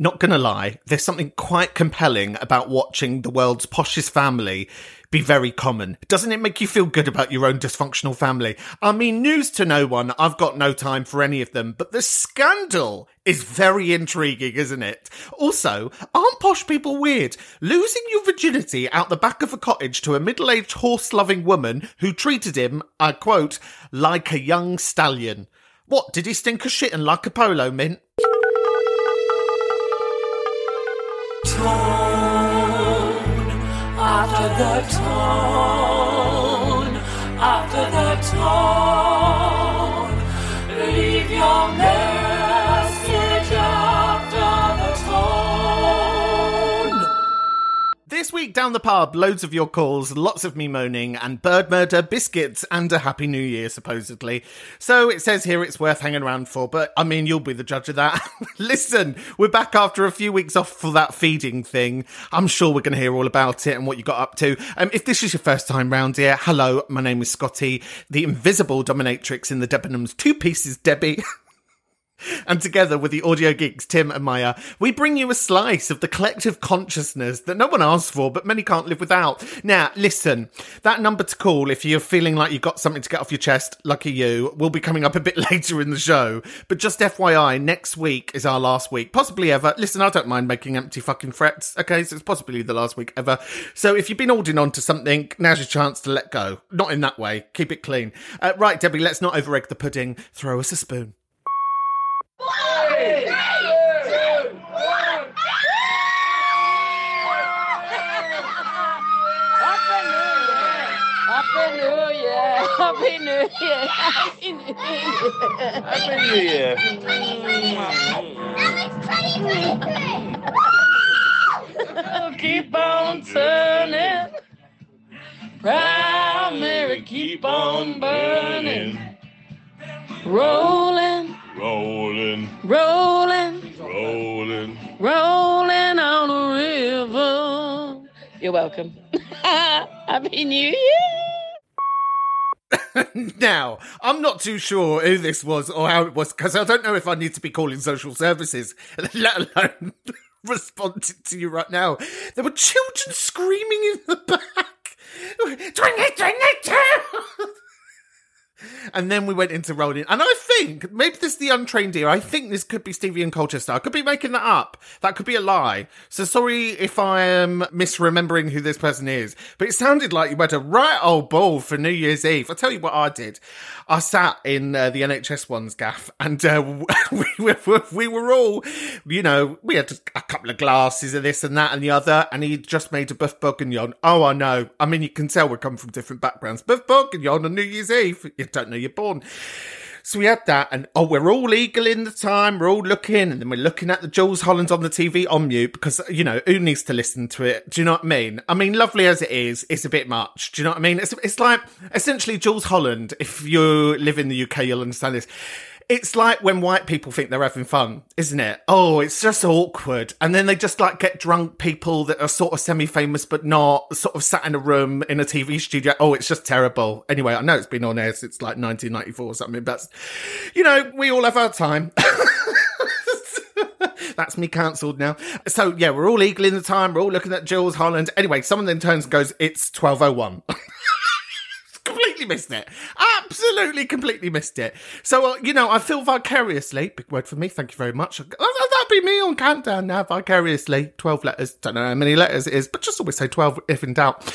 Not gonna lie, there's something quite compelling about watching the world's poshest family be very common. Doesn't it make you feel good about your own dysfunctional family? I mean, news to no one, I've got no time for any of them, but the scandal is very intriguing, isn't it? Also, aren't posh people weird? Losing your virginity out the back of a cottage to a middle aged horse loving woman who treated him, I quote, like a young stallion. What, did he stink of shit and like a polo mint? After the tone, week down the pub, loads of your calls, lots of me moaning, and bird murder, biscuits, and a happy new year, supposedly. So it says here it's worth hanging around for, but I mean, you'll be the judge of that. Listen, we're back after a few weeks off for that feeding thing. I'm sure we're going to hear all about it and what you got up to. Um, if this is your first time round here, hello, my name is Scotty, the invisible dominatrix in the Debenhams Two Pieces Debbie. And together with the audio geeks Tim and Maya, we bring you a slice of the collective consciousness that no one asks for, but many can't live without. Now, listen, that number to call if you're feeling like you've got something to get off your chest, lucky you, will be coming up a bit later in the show. But just FYI, next week is our last week, possibly ever. Listen, I don't mind making empty fucking threats, okay? So it's possibly the last week ever. So if you've been holding on to something, now's your chance to let go. Not in that way. Keep it clean. Uh, right, Debbie, let's not over egg the pudding. Throw us a spoon. Happy New Year! Happy New Year! Happy New Year! Happy New Year. Keep on turning. Proud Mary, keep on burning. Rolling, Rolling, rolling, rolling. rolling on the river. You're welcome. Happy New Year! now, I'm not too sure who this was or how it was because I don't know if I need to be calling social services, let alone responding to you right now. There were children screaming in the back. 2022! And then we went into rolling. And I think, maybe this is the untrained ear, I think this could be Stevie and Colchester. I could be making that up. That could be a lie. So sorry if I am misremembering who this person is. But it sounded like you had a right old ball for New Year's Eve. I'll tell you what I did. I sat in uh, the NHS one's gaff and uh, we, were, we were all, you know, we had a couple of glasses of this and that and the other. And he just made a boeuf bourguignon. Oh, I know. I mean, you can tell we come from different backgrounds. Boeuf bourguignon on New Year's Eve. You don't know you're born. So we had that, and oh, we're all eagling the time, we're all looking, and then we're looking at the Jools Holland on the TV on mute because, you know, who needs to listen to it? Do you know what I mean? I mean, lovely as it is, it's a bit much. Do you know what I mean? It's, it's like essentially Jools Holland, if you live in the UK, you'll understand this. It's like when white people think they're having fun, isn't it? Oh, it's just awkward. And then they just like get drunk people that are sort of semi famous but not, sort of sat in a room in a TV studio. Oh, it's just terrible. Anyway, I know it's been on air since like 1994 or something, but you know, we all have our time. That's me cancelled now. So yeah, we're all eagling the time. We're all looking at Jools Holland. Anyway, someone then turns and goes, "It's 1201." completely missed it. Absolutely, completely missed it. So, uh, you know, I feel vicariously, big word for me, thank you very much. Uh, That'd be me on countdown now, vicariously. 12 letters, don't know how many letters it is, but just always say 12 if in doubt.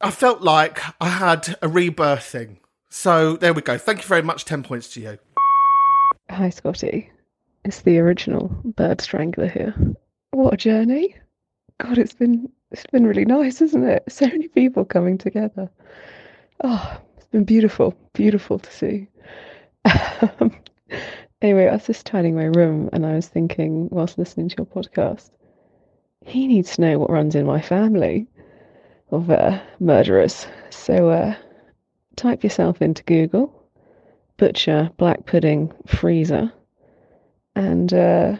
I felt like I had a rebirthing. So there we go. Thank you very much. 10 points to you. Hi, Scotty. It's the original Bird Strangler here. What a journey! God, it's been it's been really nice, isn't it? So many people coming together. Oh, it's been beautiful, beautiful to see. Anyway, I was just tidying my room and I was thinking, whilst listening to your podcast, he needs to know what runs in my family of uh, murderers. So uh, type yourself into Google, butcher, black pudding, freezer, and uh,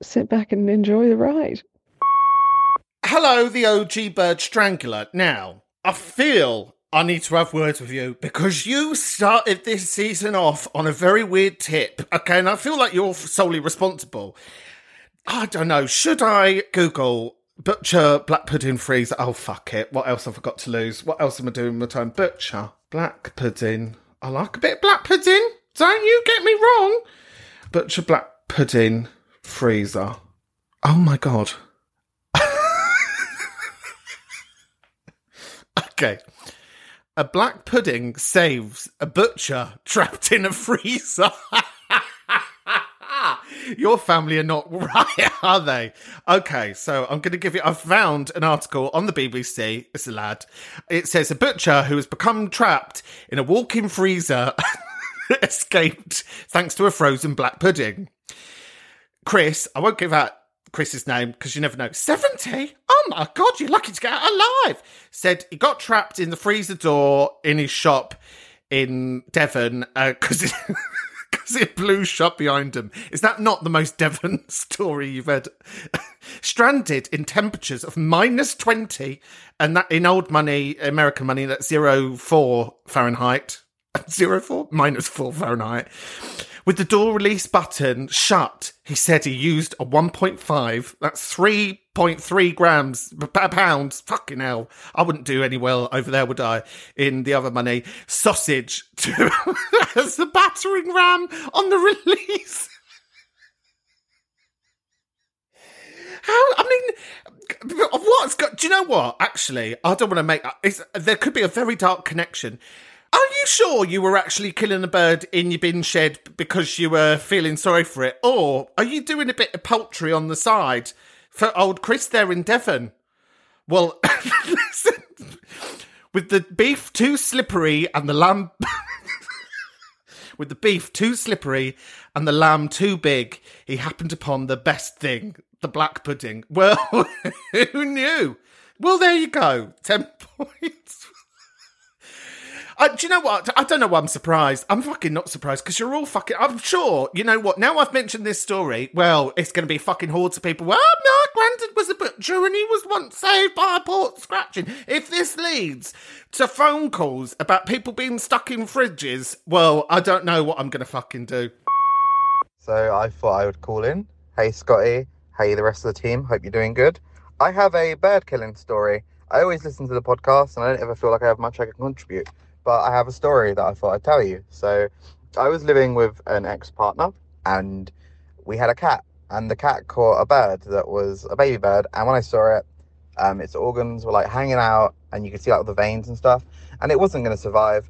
sit back and enjoy the ride. Hello, the OG Bird Strangler. Now, I feel I need to have words with you because you started this season off on a very weird tip. Okay, and I feel like you're solely responsible. I don't know. Should I Google butcher black pudding freezer? Oh fuck it. What else have I got to lose? What else am I doing with my time? Butcher black pudding. I like a bit of black pudding. Don't you get me wrong. Butcher black pudding freezer. Oh my god. okay. A black pudding saves a butcher trapped in a freezer. Your family are not right, are they? Okay, so I'm going to give you. I found an article on the BBC. It's a lad. It says a butcher who has become trapped in a walk-in freezer escaped thanks to a frozen black pudding. Chris, I won't give out Chris's name because you never know. 70? Oh my God, you're lucky to get out alive. Said he got trapped in the freezer door in his shop in Devon uh, because it, cause it blew shut behind him. Is that not the most Devon story you've heard? Stranded in temperatures of minus 20 and that in old money, American money, that's zero four Fahrenheit. Zero four minus four Fahrenheit. With the door release button shut, he said he used a 1.5, that's 3.3 grams per pound. Fucking hell. I wouldn't do any well over there, would I? In the other money, sausage to, as the battering ram on the release. How? I mean, what's got? Do you know what? Actually, I don't want to make. There could be a very dark connection. Are you sure you were actually killing a bird in your bin shed because you were feeling sorry for it, or are you doing a bit of poultry on the side for old Chris there in Devon? Well, listen, with the beef too slippery and the lamb. with the beef too slippery and the lamb too big, he happened upon the best thing, the black pudding. Well, who knew? Well, there you go. 10 points. Uh, do you know what? I don't know why I'm surprised. I'm fucking not surprised because you're all fucking. I'm sure. You know what? Now I've mentioned this story. Well, it's going to be fucking hordes of people. Well, my granddad was a butcher and he was once saved by a port scratching. If this leads to phone calls about people being stuck in fridges, well, I don't know what I'm going to fucking do. So I thought I would call in. Hey, Scotty. Hey, the rest of the team. Hope you're doing good. I have a bird killing story. I always listen to the podcast and I don't ever feel like I have much I can contribute. But I have a story that I thought I'd tell you. So I was living with an ex partner and we had a cat. And the cat caught a bird that was a baby bird. And when I saw it, um, its organs were like hanging out and you could see like the veins and stuff. And it wasn't going to survive.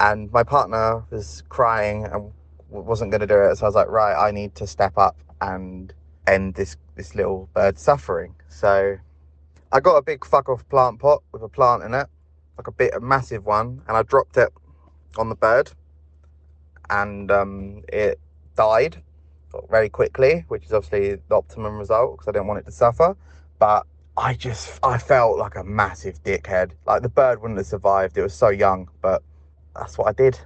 And my partner was crying and wasn't going to do it. So I was like, right, I need to step up and end this this little bird suffering. So I got a big fuck off plant pot with a plant in it, like a bit a massive one, and I dropped it on the bird. and um, it died very quickly, which is obviously the optimum result because I didn't want it to suffer. But I just I felt like a massive dickhead. Like the bird wouldn't have survived. It was so young, but that's what I did,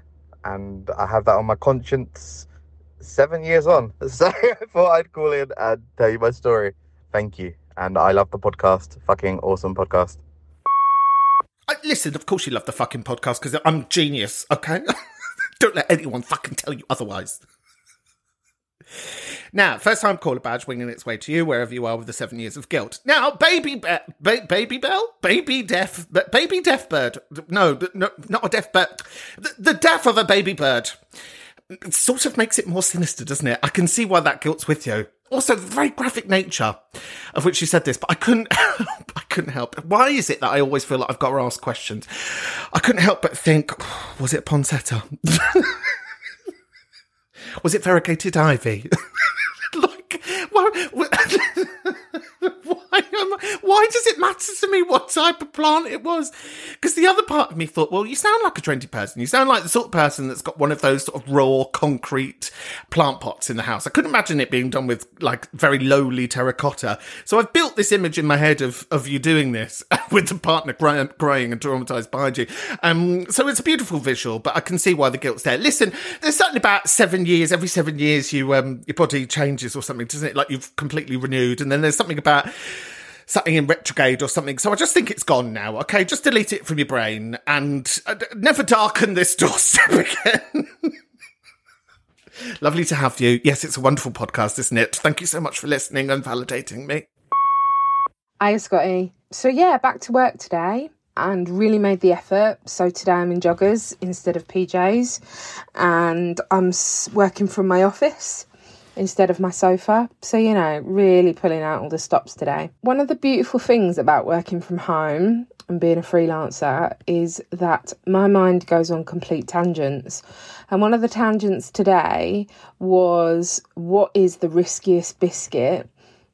and I have that on my conscience. Seven years on, so I thought I'd call in and tell you my story. Thank you, and I love the podcast. Fucking awesome podcast. I, listen, of course you love the fucking podcast because I'm genius, okay? Don't let anyone fucking tell you otherwise. Now, first time caller badge winging its way to you wherever you are with the seven years of guilt. Now, baby, be- ba- baby bell, baby deaf, ba- baby deaf bird. No, no, not a deaf bird. The, the death of a baby bird. It sort of makes it more sinister, doesn't it? I can see why that guilt's with you. Also, the very graphic nature of which you said this, but I couldn't, I couldn't help. Why is it that I always feel like I've got to ask questions? I couldn't help but think, was it Poinsettia? was it variegated ivy? like, why, why, why does it matter to me what type of plant it was? Because the other part of me thought, well, you sound like a trendy person. You sound like the sort of person that's got one of those sort of raw concrete plant pots in the house. I couldn't imagine it being done with like very lowly terracotta. So I've built this image in my head of, of you doing this with the partner cry- crying and traumatized behind you. Um, so it's a beautiful visual, but I can see why the guilt's there. Listen, there's something about seven years, every seven years you, um, your body changes or something, doesn't it? Like you've completely renewed. And then there's something about, something in retrograde or something. So I just think it's gone now. Okay, just delete it from your brain and uh, never darken this doorstep again. Lovely to have you. Yes, it's a wonderful podcast, isn't it? Thank you so much for listening and validating me. Hi, Scotty. So, yeah, back to work today and really made the effort. So, today I'm in joggers instead of PJs and I'm working from my office instead of my sofa. So, you know, really pulling out all the stops today. One of the beautiful things about working from home and being a freelancer is that my mind goes on complete tangents. And one of the tangents today was what is the riskiest biscuit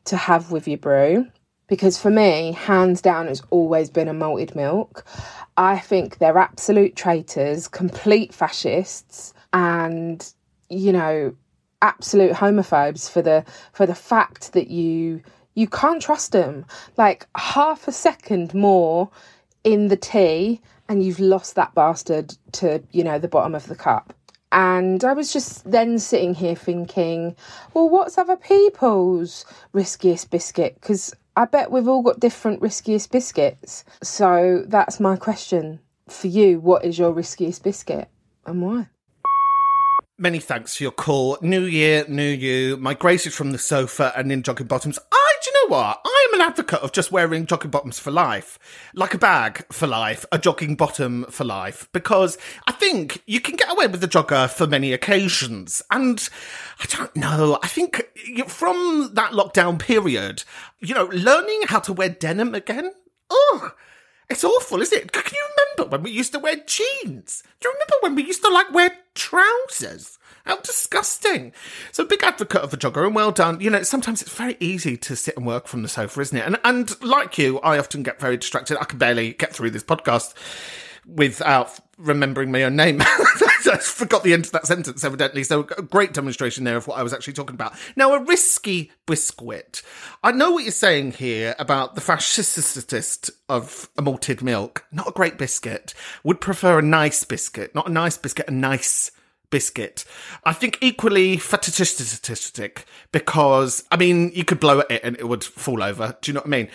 to have with your brew? Because for me, hands down, it's always been a malted milk. I think they're absolute traitors, complete fascists, and you know, absolute homophobes for the for the fact that you you can't trust them. Like half a second more in the tea, and you've lost that bastard to you know the bottom of the cup. And I was just then sitting here thinking, well, what's other people's riskiest biscuit? Because I bet we've all got different riskiest biscuits. So that's my question for you. What is your riskiest biscuit and why? Many thanks for your call. New year, new you. Migrated from the sofa and in jogging bottoms. I, do you know what? I am an advocate of just wearing jogging bottoms for life. Like a bag for life, a jogging bottom for life. Because I think you can get away with the jogger for many occasions. And I don't know. I think from that lockdown period, you know, learning how to wear denim again. Ugh. It's awful, isn't it? Can you remember when we used to wear jeans? Do you remember when we used to like wear trousers? How disgusting. So big advocate of a jogger and well done. You know, sometimes it's very easy to sit and work from the sofa, isn't it? And and like you, I often get very distracted. I can barely get through this podcast without remembering my own name. I forgot the end of that sentence, evidently. So, a great demonstration there of what I was actually talking about. Now, a risky biscuit. I know what you're saying here about the fascist of a malted milk. Not a great biscuit. Would prefer a nice biscuit. Not a nice biscuit, a nice biscuit. I think equally fetishistic because, I mean, you could blow at it and it would fall over. Do you know what I mean?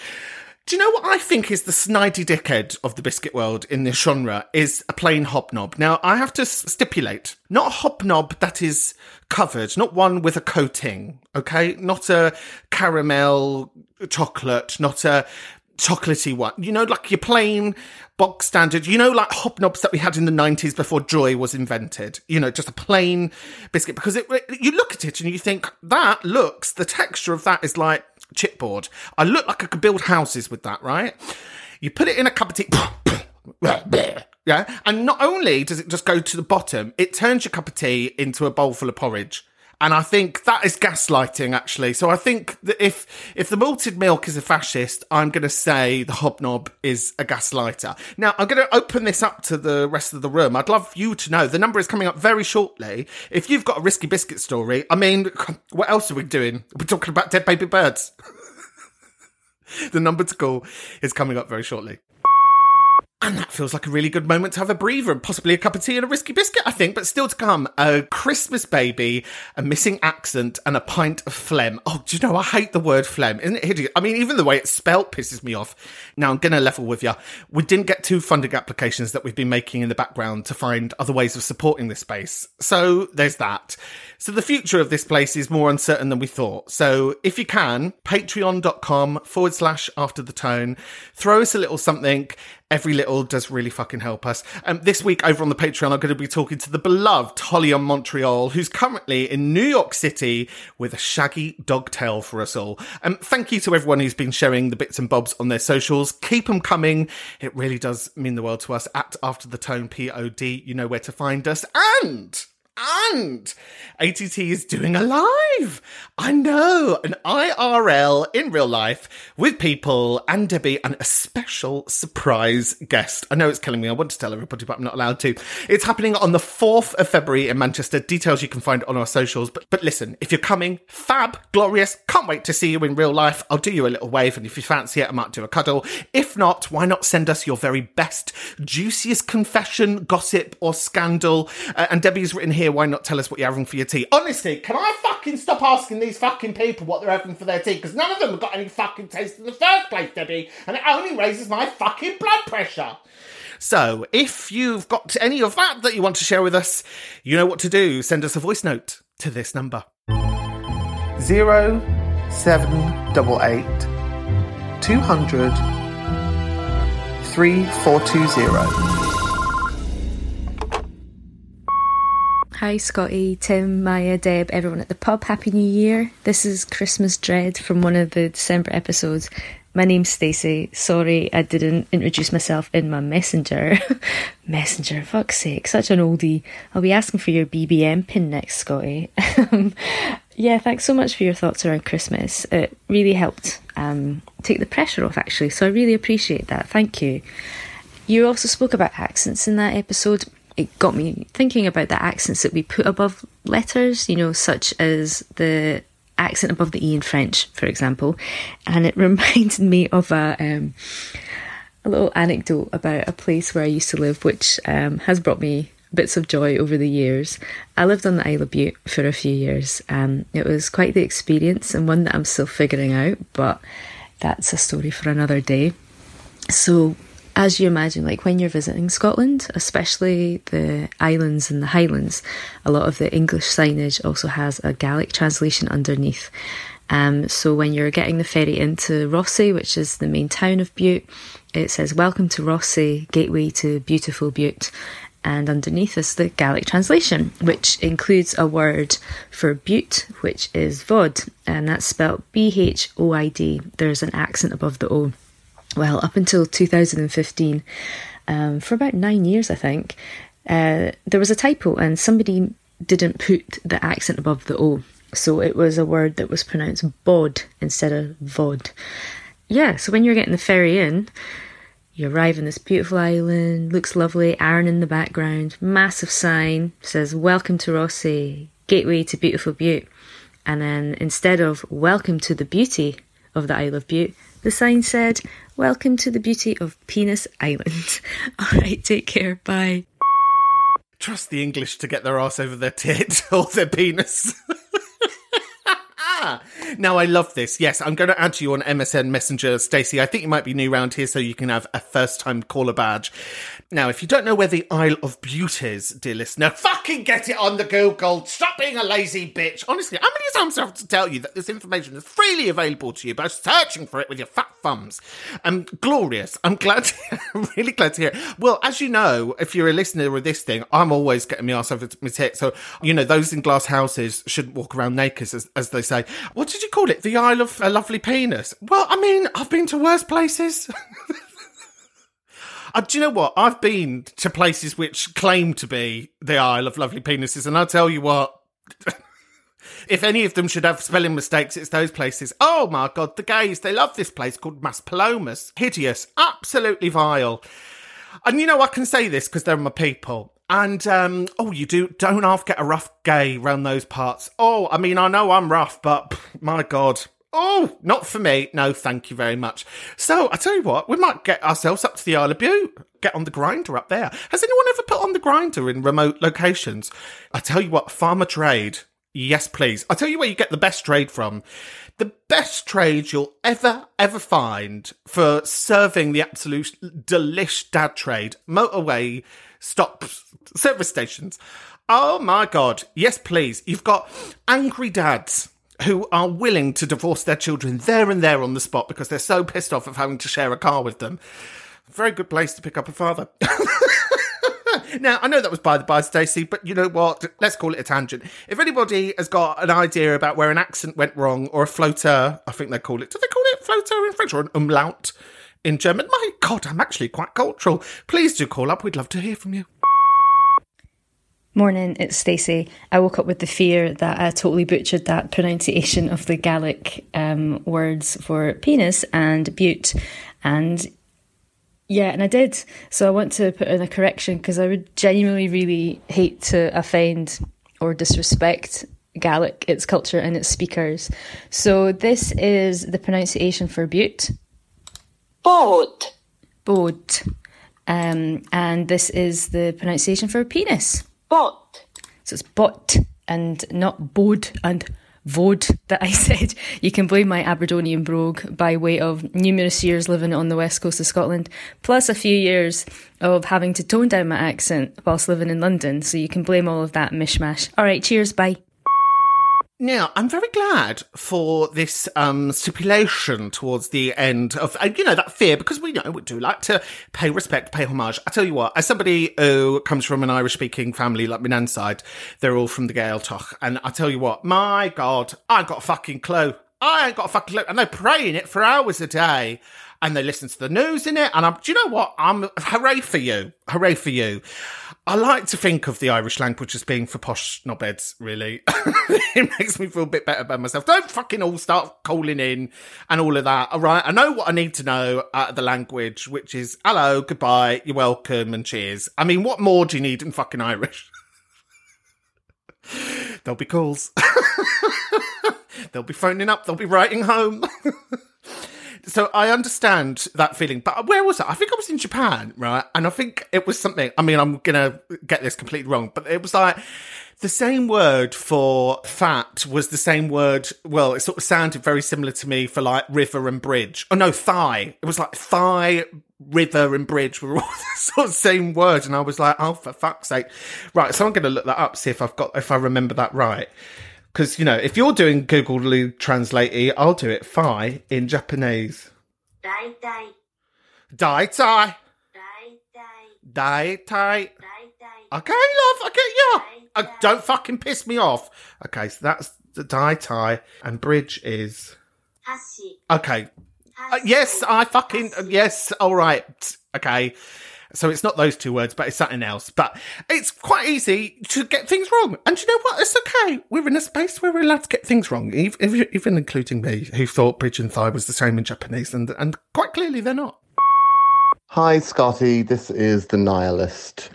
Do you know what I think is the snidey dickhead of the biscuit world in this genre is a plain hobnob. Now, I have to stipulate, not a hobnob that is covered, not one with a coating, okay? Not a caramel chocolate, not a chocolatey one. You know, like your plain box standard, you know, like hobnobs that we had in the 90s before joy was invented. You know, just a plain biscuit because it, you look at it and you think that looks, the texture of that is like chipboard. I look like I could build houses with that, right? You put it in a cup of tea. Yeah. And not only does it just go to the bottom, it turns your cup of tea into a bowl full of porridge. And I think that is gaslighting, actually. So I think that if if the malted milk is a fascist, I'm going to say the hobnob is a gaslighter. Now I'm going to open this up to the rest of the room. I'd love you to know the number is coming up very shortly. If you've got a risky biscuit story, I mean, what else are we doing? We're talking about dead baby birds. the number to call is coming up very shortly. And that feels like a really good moment to have a breather and possibly a cup of tea and a risky biscuit, I think. But still to come, a Christmas baby, a missing accent, and a pint of phlegm. Oh, do you know, I hate the word phlegm. Isn't it hideous? I mean, even the way it's spelt pisses me off. Now, I'm going to level with you. We didn't get two funding applications that we've been making in the background to find other ways of supporting this space. So there's that. So the future of this place is more uncertain than we thought. So if you can, patreon.com forward slash after the tone, throw us a little something. Every little does really fucking help us. Um, this week over on the Patreon, I'm going to be talking to the beloved Holly on Montreal, who's currently in New York City with a shaggy dog tale for us all. Um, thank you to everyone who's been sharing the bits and bobs on their socials. Keep them coming. It really does mean the world to us. At After the Tone POD, you know where to find us. And and ATT is doing a live. I know, an IRL in real life with people and Debbie and a special surprise guest. I know it's killing me. I want to tell everybody, but I'm not allowed to. It's happening on the 4th of February in Manchester. Details you can find on our socials. But, but listen, if you're coming, fab, glorious, can't wait to see you in real life. I'll do you a little wave, and if you fancy it, I might do a cuddle. If not, why not send us your very best, juiciest confession, gossip, or scandal? Uh, and Debbie's written here why not tell us what you're having for your tea? Honestly, can I fucking stop asking these fucking people what they're having for their tea? Because none of them have got any fucking taste in the first place, Debbie, and it only raises my fucking blood pressure. So, if you've got any of that that you want to share with us, you know what to do. Send us a voice note to this number. Zero seven double eight two hundred three four two zero. Hi, Scotty, Tim, Maya, Deb, everyone at the pub. Happy New Year. This is Christmas Dread from one of the December episodes. My name's Stacey. Sorry I didn't introduce myself in my messenger. messenger, fuck's sake, such an oldie. I'll be asking for your BBM pin next, Scotty. yeah, thanks so much for your thoughts around Christmas. It really helped um, take the pressure off, actually, so I really appreciate that. Thank you. You also spoke about accents in that episode it got me thinking about the accents that we put above letters, you know, such as the accent above the E in French, for example. And it reminded me of a, um, a little anecdote about a place where I used to live, which um, has brought me bits of joy over the years. I lived on the Isle of Bute for a few years. Um, it was quite the experience and one that I'm still figuring out, but that's a story for another day. So, as you imagine, like when you're visiting Scotland, especially the islands and the Highlands, a lot of the English signage also has a Gaelic translation underneath. Um, so when you're getting the ferry into Rothesay, which is the main town of Bute, it says "Welcome to Rothesay, gateway to beautiful Bute," And underneath is the Gaelic translation, which includes a word for Bute, which is Vod, and that's spelled B H O I D. There's an accent above the O well, up until 2015, um, for about nine years, I think, uh, there was a typo and somebody didn't put the accent above the O. So it was a word that was pronounced bod instead of vod. Yeah, so when you're getting the ferry in, you arrive in this beautiful island, looks lovely, Arran in the background, massive sign says, Welcome to Rothesay, gateway to beautiful Bute. And then instead of Welcome to the beauty of the Isle of Bute, the sign said, Welcome to the beauty of Penis Island. All right, take care. Bye. Trust the English to get their ass over their tit or their penis. now I love this. Yes, I'm going to add you on MSN Messenger, Stacey. I think you might be new around here, so you can have a first-time caller badge. Now, if you don't know where the Isle of Bute is, dear listener, fucking get it on the Google. Stop being a lazy bitch. Honestly, how many times do I have to tell you that this information is freely available to you by searching for it with your fat thumbs? Um, glorious. I'm glad. To, I'm really glad to hear. It. Well, as you know, if you're a listener of this thing, I'm always getting my ass over to my tit. So you know, those in glass houses shouldn't walk around naked, as, as they say. What did you call it? The Isle of a Lovely Penis. Well, I mean, I've been to worse places. Uh, do you know what? I've been to places which claim to be the Isle of Lovely Penises, and I'll tell you what, If any of them should have spelling mistakes, it's those places. Oh my god, the gays, they love this place called Maspalomas. Hideous. Absolutely vile. And you know, I can say this because they're my people. And um, oh, you do don't half get a rough gay round those parts. Oh, I mean, I know I'm rough, but my god, oh, not for me. No, thank you very much. So I tell you what, we might get ourselves up to the Isle of Bute. Get on the Grindr up there. Has anyone ever put on the Grindr in remote locations? I tell you what, farmer trade. Yes, please. I'll tell you where you get the best trade from. The best trade you'll ever, ever find for serving the absolute delish dad trade. Motorway stop service stations. Oh my God. Yes, please. You've got angry dads who are willing to divorce their children there and there on the spot because they're so pissed off of having to share a car with them. Very good place to pick up a father. now, I know that was by the by, Stacey, but you know what? Let's call it a tangent. If anybody has got an idea about where an accent went wrong or a floater, I think they call it, do they call it floater in French or an umlaut in German? My God, I'm actually quite cultural. Please do call up. We'd love to hear from you. Morning, it's Stacey. I woke up with the fear that I totally butchered that pronunciation of the Gaelic um, words for penis and Bute. And yeah, and I did. So I want to put in a correction because I would genuinely really hate to offend or disrespect Gaelic, its culture, and its speakers. So this is the pronunciation for Bute. Bod. Bod. Um, and this is the pronunciation for penis. Bot. So it's bot and not bod and vod that I said. You can blame my Aberdonian brogue by way of numerous years living on the west coast of Scotland, plus a few years of having to tone down my accent whilst living in London. So you can blame all of that mishmash. All right, cheers, bye. Now, I'm very glad for this um, stipulation towards the end of, uh, you know, that fear, because we know we do like to pay respect, pay homage. I tell you what, as somebody who comes from an Irish speaking family like my nan's side, they're all from the Gaeltacht. And I tell you what, my God, I ain't got a fucking clue. I ain't got a fucking clue. And they're praying it for hours a day. And they listen to the news in it. And I'm, do you know what? I'm, hooray for you. Hooray for you. I like to think of the Irish language as being for posh knobheads, really. it makes me feel a bit better about myself. Don't fucking all start calling in and all of that. All right. I know what I need to know out of the language, which is hello, goodbye, you're welcome, and cheers. I mean, what more do you need in fucking Irish? There'll be calls. they'll be phoning up. They'll be writing home. So I understand that feeling, but where was I? I think I was in Japan, right? And I think it was something. I mean, I'm gonna get this completely wrong, but it was like the same word for fat was the same word. Well, it sort of sounded very similar to me for like river and bridge. Oh no, thigh. It was like thigh, river, and bridge were all the sort of same word, and I was like, oh, for fuck's sake! Right, so I'm gonna look that up, see if I've got if I remember that right. Because, you know, if you're doing Google Translate, I'll do it fi in Japanese. Dai dai. Dai tai. Dai dai. Dai tai. Dai dai. Okay, love, I get you. Uh, don't fucking piss me off. Okay, so that's the Dai tai. And bridge is. Hashi. Okay. Uh, yes, I fucking. yes, alright. Okay. So it's not those two words, but it's something else. But it's quite easy to get things wrong. And you know what? It's okay. We're in a space where we're allowed to get things wrong, even, including me, who thought bridge and thigh was the same in Japanese, and, and quite clearly they're not. Hi, Scotty. This is the Nihilist.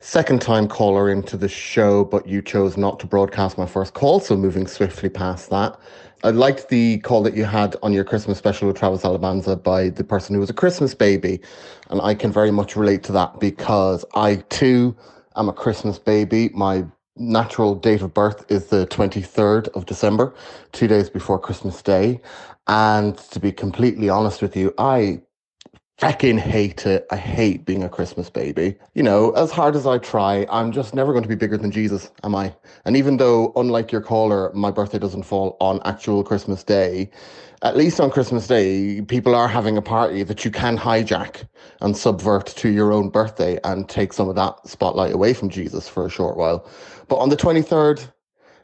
Second time caller into the show, but you chose not to broadcast my first call, so moving swiftly past that. I liked the call that you had on your Christmas special with Travis Alabanza by the person who was a Christmas baby. And I can very much relate to that because I too am a Christmas baby. My natural date of birth is the 23rd of December, two days before Christmas Day. And to be completely honest with you, I fucking hate it. I hate being a Christmas baby. You know, as hard as I try, I'm just never going to be bigger than Jesus, am I? And even though, unlike your caller, my birthday doesn't fall on actual Christmas Day, at least on Christmas Day, people are having a party that you can hijack and subvert to your own birthday and take some of that spotlight away from Jesus for a short while. But on the 23rd,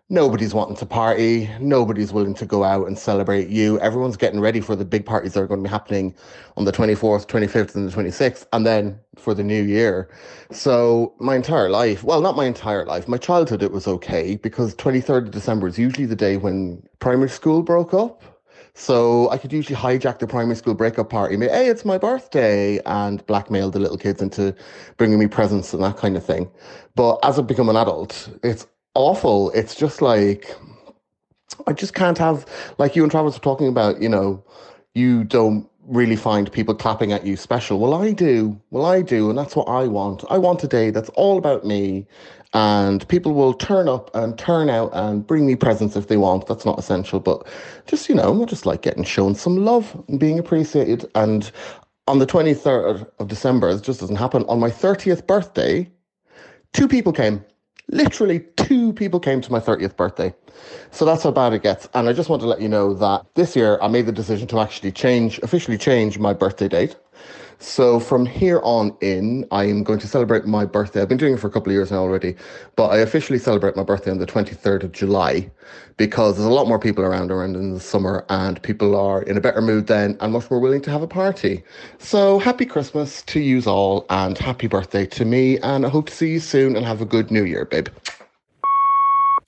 nobody's wanting to party. Nobody's willing to go out and celebrate you. Everyone's getting ready for the big parties that are going to be happening on the 24th, 25th, and the 26th, and then for the new year. So, my entire life, well, not my entire life, my childhood, it was okay because 23rd of December is usually the day when primary school broke up. So I could usually hijack the primary school breakup party, hey, it's my birthday, and blackmail the little kids into bringing me presents and that kind of thing. But as I've become an adult, it's awful. It's just like, I just can't have, like you and Travis were talking about, you know, you don't really find people clapping at you special. Well, I do. Well, I do. And that's what I want. I want a day that's all about me. And people will turn up and turn out and bring me presents if they want. That's not essential. But just, you know, I just like getting shown some love and being appreciated. And on the 23rd of December, it just doesn't happen. On my 30th birthday, two people came. Literally, two people came to my 30th birthday. So that's how bad it gets. And I just want to let you know that this year I made the decision to actually change, officially change my birthday date. So from here on in, I am going to celebrate my birthday. I've been doing it for a couple of years now already, but I officially celebrate my birthday on the 23rd of July because there's a lot more people around around in the summer and people are in a better mood then and much more willing to have a party. So happy Christmas to you all and happy birthday to me. And I hope to see you soon and have a good new year, babe.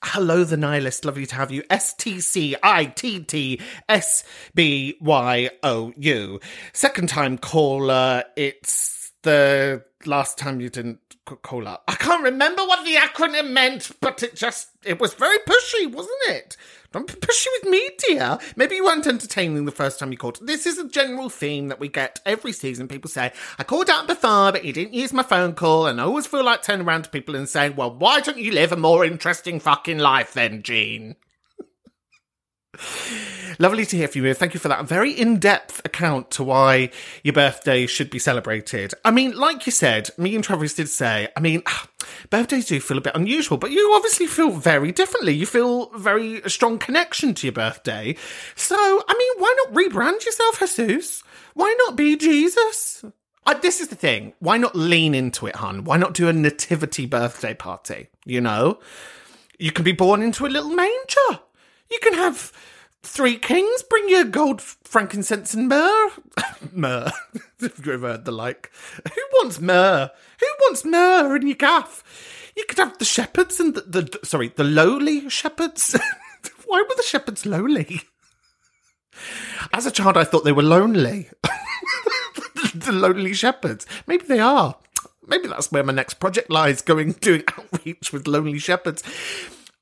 Hello, the nihilist. Lovely to have you. S T C I T T S B Y O U. Second time caller. It's the last time you didn't call up. I can't remember what the acronym meant, but it just, it was very pushy, wasn't it? Don't be pushy with me, dear. Maybe you weren't entertaining the first time you called. This is a general theme that we get every season. People say, I called out before, but you didn't use my phone call. And I always feel like turning around to people and saying, well, why don't you live a more interesting fucking life then, Jean? Lovely to hear from you. Thank you for that very in depth account to why your birthday should be celebrated. I mean, like you said, me and Travis did say, I mean, birthdays do feel a bit unusual, but you obviously feel very differently. You feel very strong connection to your birthday. So, I mean, why not rebrand yourself, Jesus? Why not be Jesus? Uh, this is the thing. Why not lean into it, hun? Why not do a nativity birthday party? You know? You can be born into a little manger. You can have three kings. Bring your gold, frankincense, and myrrh. myrrh. Have you ever heard the like? Who wants myrrh? Who wants myrrh in your gaff? You could have the shepherds and the, the sorry, the lowly shepherds. Why were the shepherds lowly? As a child, I thought they were lonely. the lonely shepherds. Maybe they are. Maybe that's where my next project lies going, doing outreach with lonely shepherds.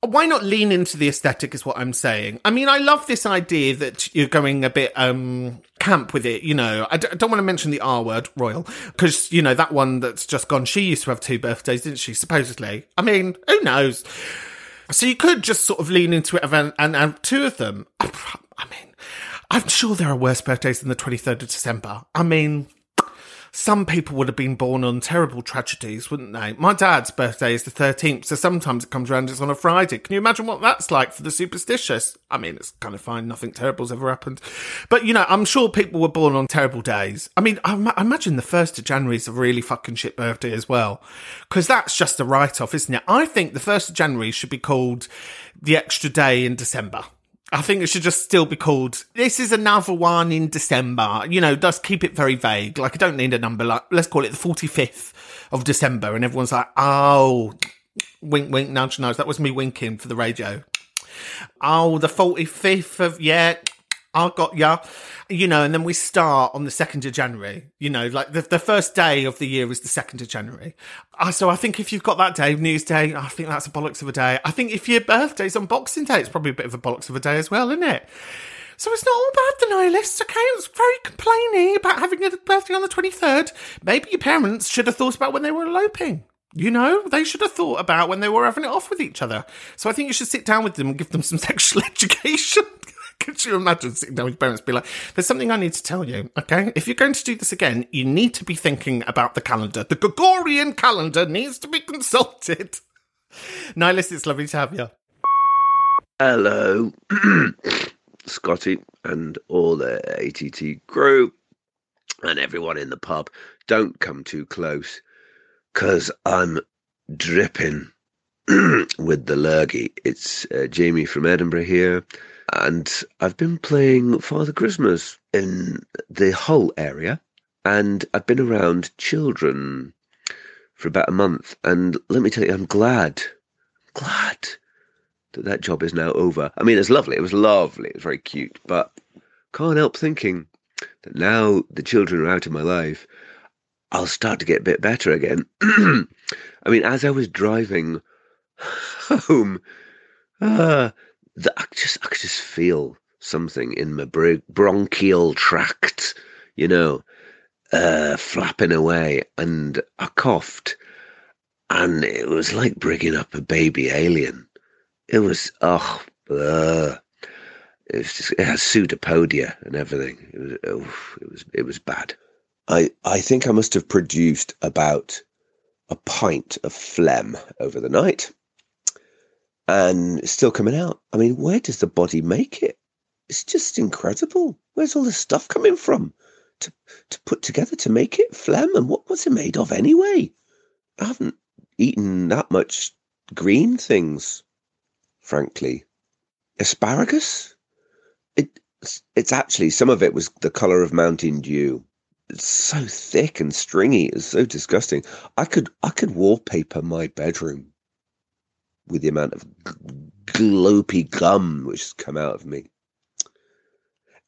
Why not lean into the aesthetic, is what I'm saying. I mean, I love this idea that you're going a bit um camp with it, you know. I d- I don't want to mention the R word, Royal, because, you know, that one that's just gone, she used to have two birthdays, didn't she, supposedly? I mean, who knows? So you could just sort of lean into it and, and have two of them. I mean, I'm sure there are worse birthdays than the 23rd of December. I mean, some people would have been born on terrible tragedies, wouldn't they? My dad's birthday is the 13th, so sometimes it comes around, it's on a Friday. Can you imagine what that's like for the superstitious? I mean, it's kind of fine, nothing terrible's ever happened. But, you know, I'm sure people were born on terrible days. I mean, I, I imagine the 1st of January is a really fucking shit birthday as well, because that's just a write off, isn't it? I think the 1st of January should be called the extra day in December. I think it should just still be called. This is another one in December. You know, just keep it very vague. Like I don't need a number. Like let's call it the forty fifth of December, and everyone's like, "Oh, wink, wink, nudge, nudge." That was me winking for the radio. Oh, the forty fifth of yeah. I got ya. You know, and then we start on the 2nd of January. You know, like the, the first day of the year is the 2nd of January. Uh, so I think if you've got that day, New Year's Day, I think that's a bollocks of a day. I think if your birthday's on Boxing Day, it's probably a bit of a bollocks of a day as well, isn't it? So it's not all bad, the nihilists, okay? It's very complaining about having a birthday on the 23rd. Maybe your parents should have thought about when they were eloping. You know, they should have thought about when they were having it off with each other. So I think you should sit down with them and give them some sexual education. Could you imagine sitting down with your parents be like, there's something I need to tell you, okay? If you're going to do this again, you need to be thinking about the calendar. The Gregorian calendar needs to be consulted. Nihilist, it's lovely to have you. Hello, Scotty, and all the ATT crew, and everyone in the pub. Don't come too close, because I'm dripping with the lurgy. It's uh, Jamie from Edinburgh here, and I've been playing Father Christmas in the Hull area, and I've been around children for about a month, and let me tell you, I'm glad, glad that that job is now over. I mean, it's lovely. It was lovely. It was very cute, but can't help thinking that now the children are out of my life, I'll start to get a bit better again. I mean, as I was driving home, uh, the, I just I could just feel something in my br- bronchial tract, you know, uh, flapping away, and I coughed, and it was like bringing up a baby alien. It was oh, uh, it was just it has pseudopodia and everything. It was oh, it was it was bad. I I think I must have produced about a pint of phlegm over the night, and it's still coming out. I mean, where does the body make it? It's just incredible. Where's all this stuff coming from to to put together to make it phlegm? And what was it made of anyway? I haven't eaten that much green things, frankly. Asparagus? It it's actually some of it was the color of Mountain Dew. It's so thick and stringy. It's so disgusting. I could I could wallpaper my bedroom with the amount of g- glopy gum which has come out of me.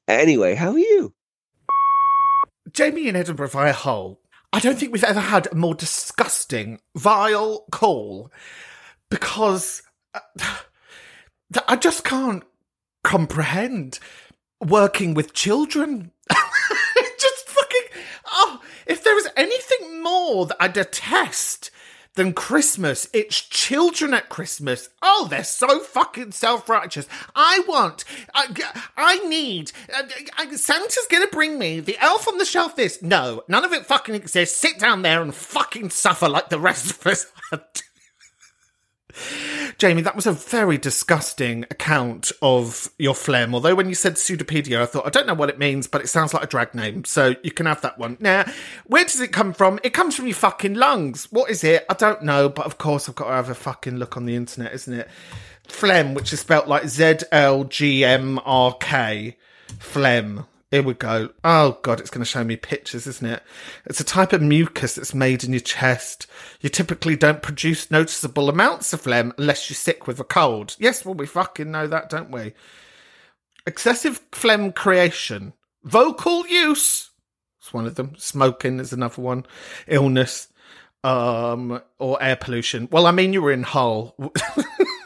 Anyway, how are you? Jamie in Edinburgh via Hull. I don't think we've ever had a more disgusting, vile call because uh, I just can't comprehend working with children. just fucking. Oh, if there is anything more that I detest than Christmas. It's children at Christmas. Oh, they're so fucking self righteous. I want, I, I need, uh, uh, Santa's gonna bring me the elf on the shelf this. No, none of it fucking exists. Sit down there and fucking suffer like the rest of us. Jamie, that was a very disgusting account of your phlegm. Although when you said pseudopedia, I thought, I don't know what it means, but it sounds like a drag name. So you can have that one. Now, where does it come from? It comes from your fucking lungs. What is it? I don't know. But of course, I've got to have a fucking look on the internet, isn't it? Phlegm, which is spelt like Z L G M R K. Phlegm. Here we go. Oh god, it's going to show me pictures, isn't it? It's a type of mucus that's made in your chest. You typically don't produce noticeable amounts of phlegm unless you're sick with a cold. Yes, well, we fucking know that, don't we? Excessive phlegm creation. Vocal use. It's one of them. Smoking is another one. Illness. Um, or air pollution. Well, I mean, you were in Hull.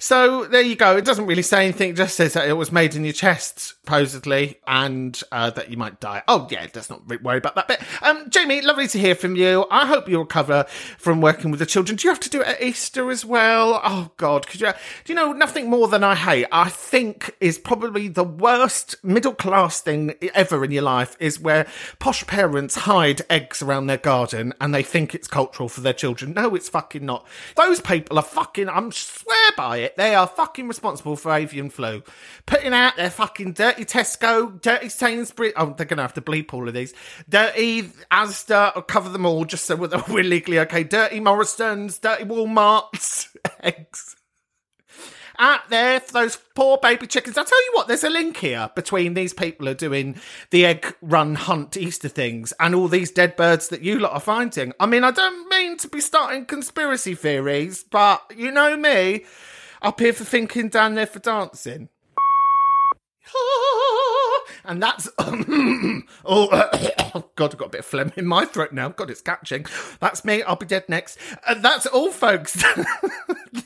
So there you go. It doesn't really say anything. It just says that it was made in your chest, supposedly, and uh, that you might die. Oh yeah, let's not worry about that bit. Um, Jamie, lovely to hear from you. I hope you recover from working with the children. Do you have to do it at Easter as well? Oh God, could you? Do you know nothing more than I hate? I think is probably the worst middle class thing ever in your life is where posh parents hide eggs around their garden and they think it's cultural for their children. No, it's fucking not. Those people are fucking. I'm swear by it. They are fucking responsible for avian flu. Putting out their fucking dirty Tesco, dirty Sainsbury's. Oh, they're going to have to bleep all of these. Dirty Asda, or cover them all just so we're legally okay. Dirty Morrison's, dirty Walmart's eggs out there for those poor baby chickens. I'll tell you what, there's a link here between these people who are doing the egg run hunt Easter things and all these dead birds that you lot are finding. I mean, I don't mean to be starting conspiracy theories, but you know me. Up here for thinking, down there for dancing. And that's oh, god, I've got a bit of phlegm in my throat now. God, it's catching. That's me. I'll be dead next. Uh, that's all, folks.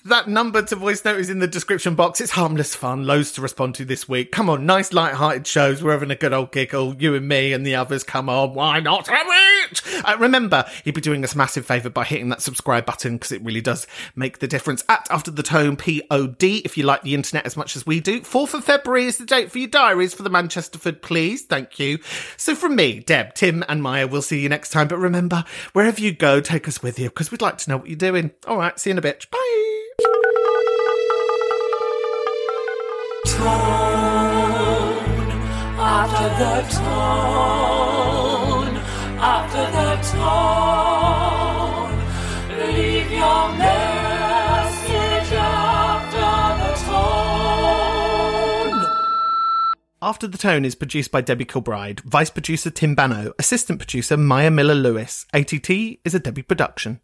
that number to voice note is in the description box. It's harmless fun, loads to respond to this week. Come on, nice light-hearted shows. We're having a good old giggle. You and me and the others. Come on, why not? Uh, remember, you'd be doing us a massive favour by hitting that subscribe button because it really does make the difference. At After the Tone Pod, if you like the internet as much as we do. 4th of February is the date for your diaries for the Manchesterford, please. Thank you. So from me, Deb, Tim, and Maya, we'll see you next time. But remember, wherever you go, take us with you because we'd like to know what you're doing. All right, see you in a bit. Bye. Tone after the tone After the Tone is produced by Debbie Kilbride, vice producer Tim Bano, assistant producer Maya Miller Lewis. ATT is a Debbie production.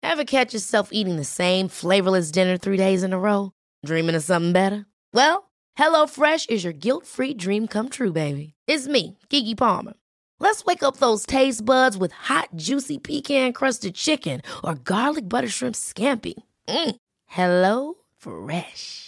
Ever catch yourself eating the same flavorless dinner three days in a row? Dreaming of something better? Well, HelloFresh is your guilt free dream come true, baby. It's me, Keke Palmer. Let's wake up those taste buds with hot, juicy pecan crusted chicken or garlic butter shrimp scampi. Mm. Hello Fresh.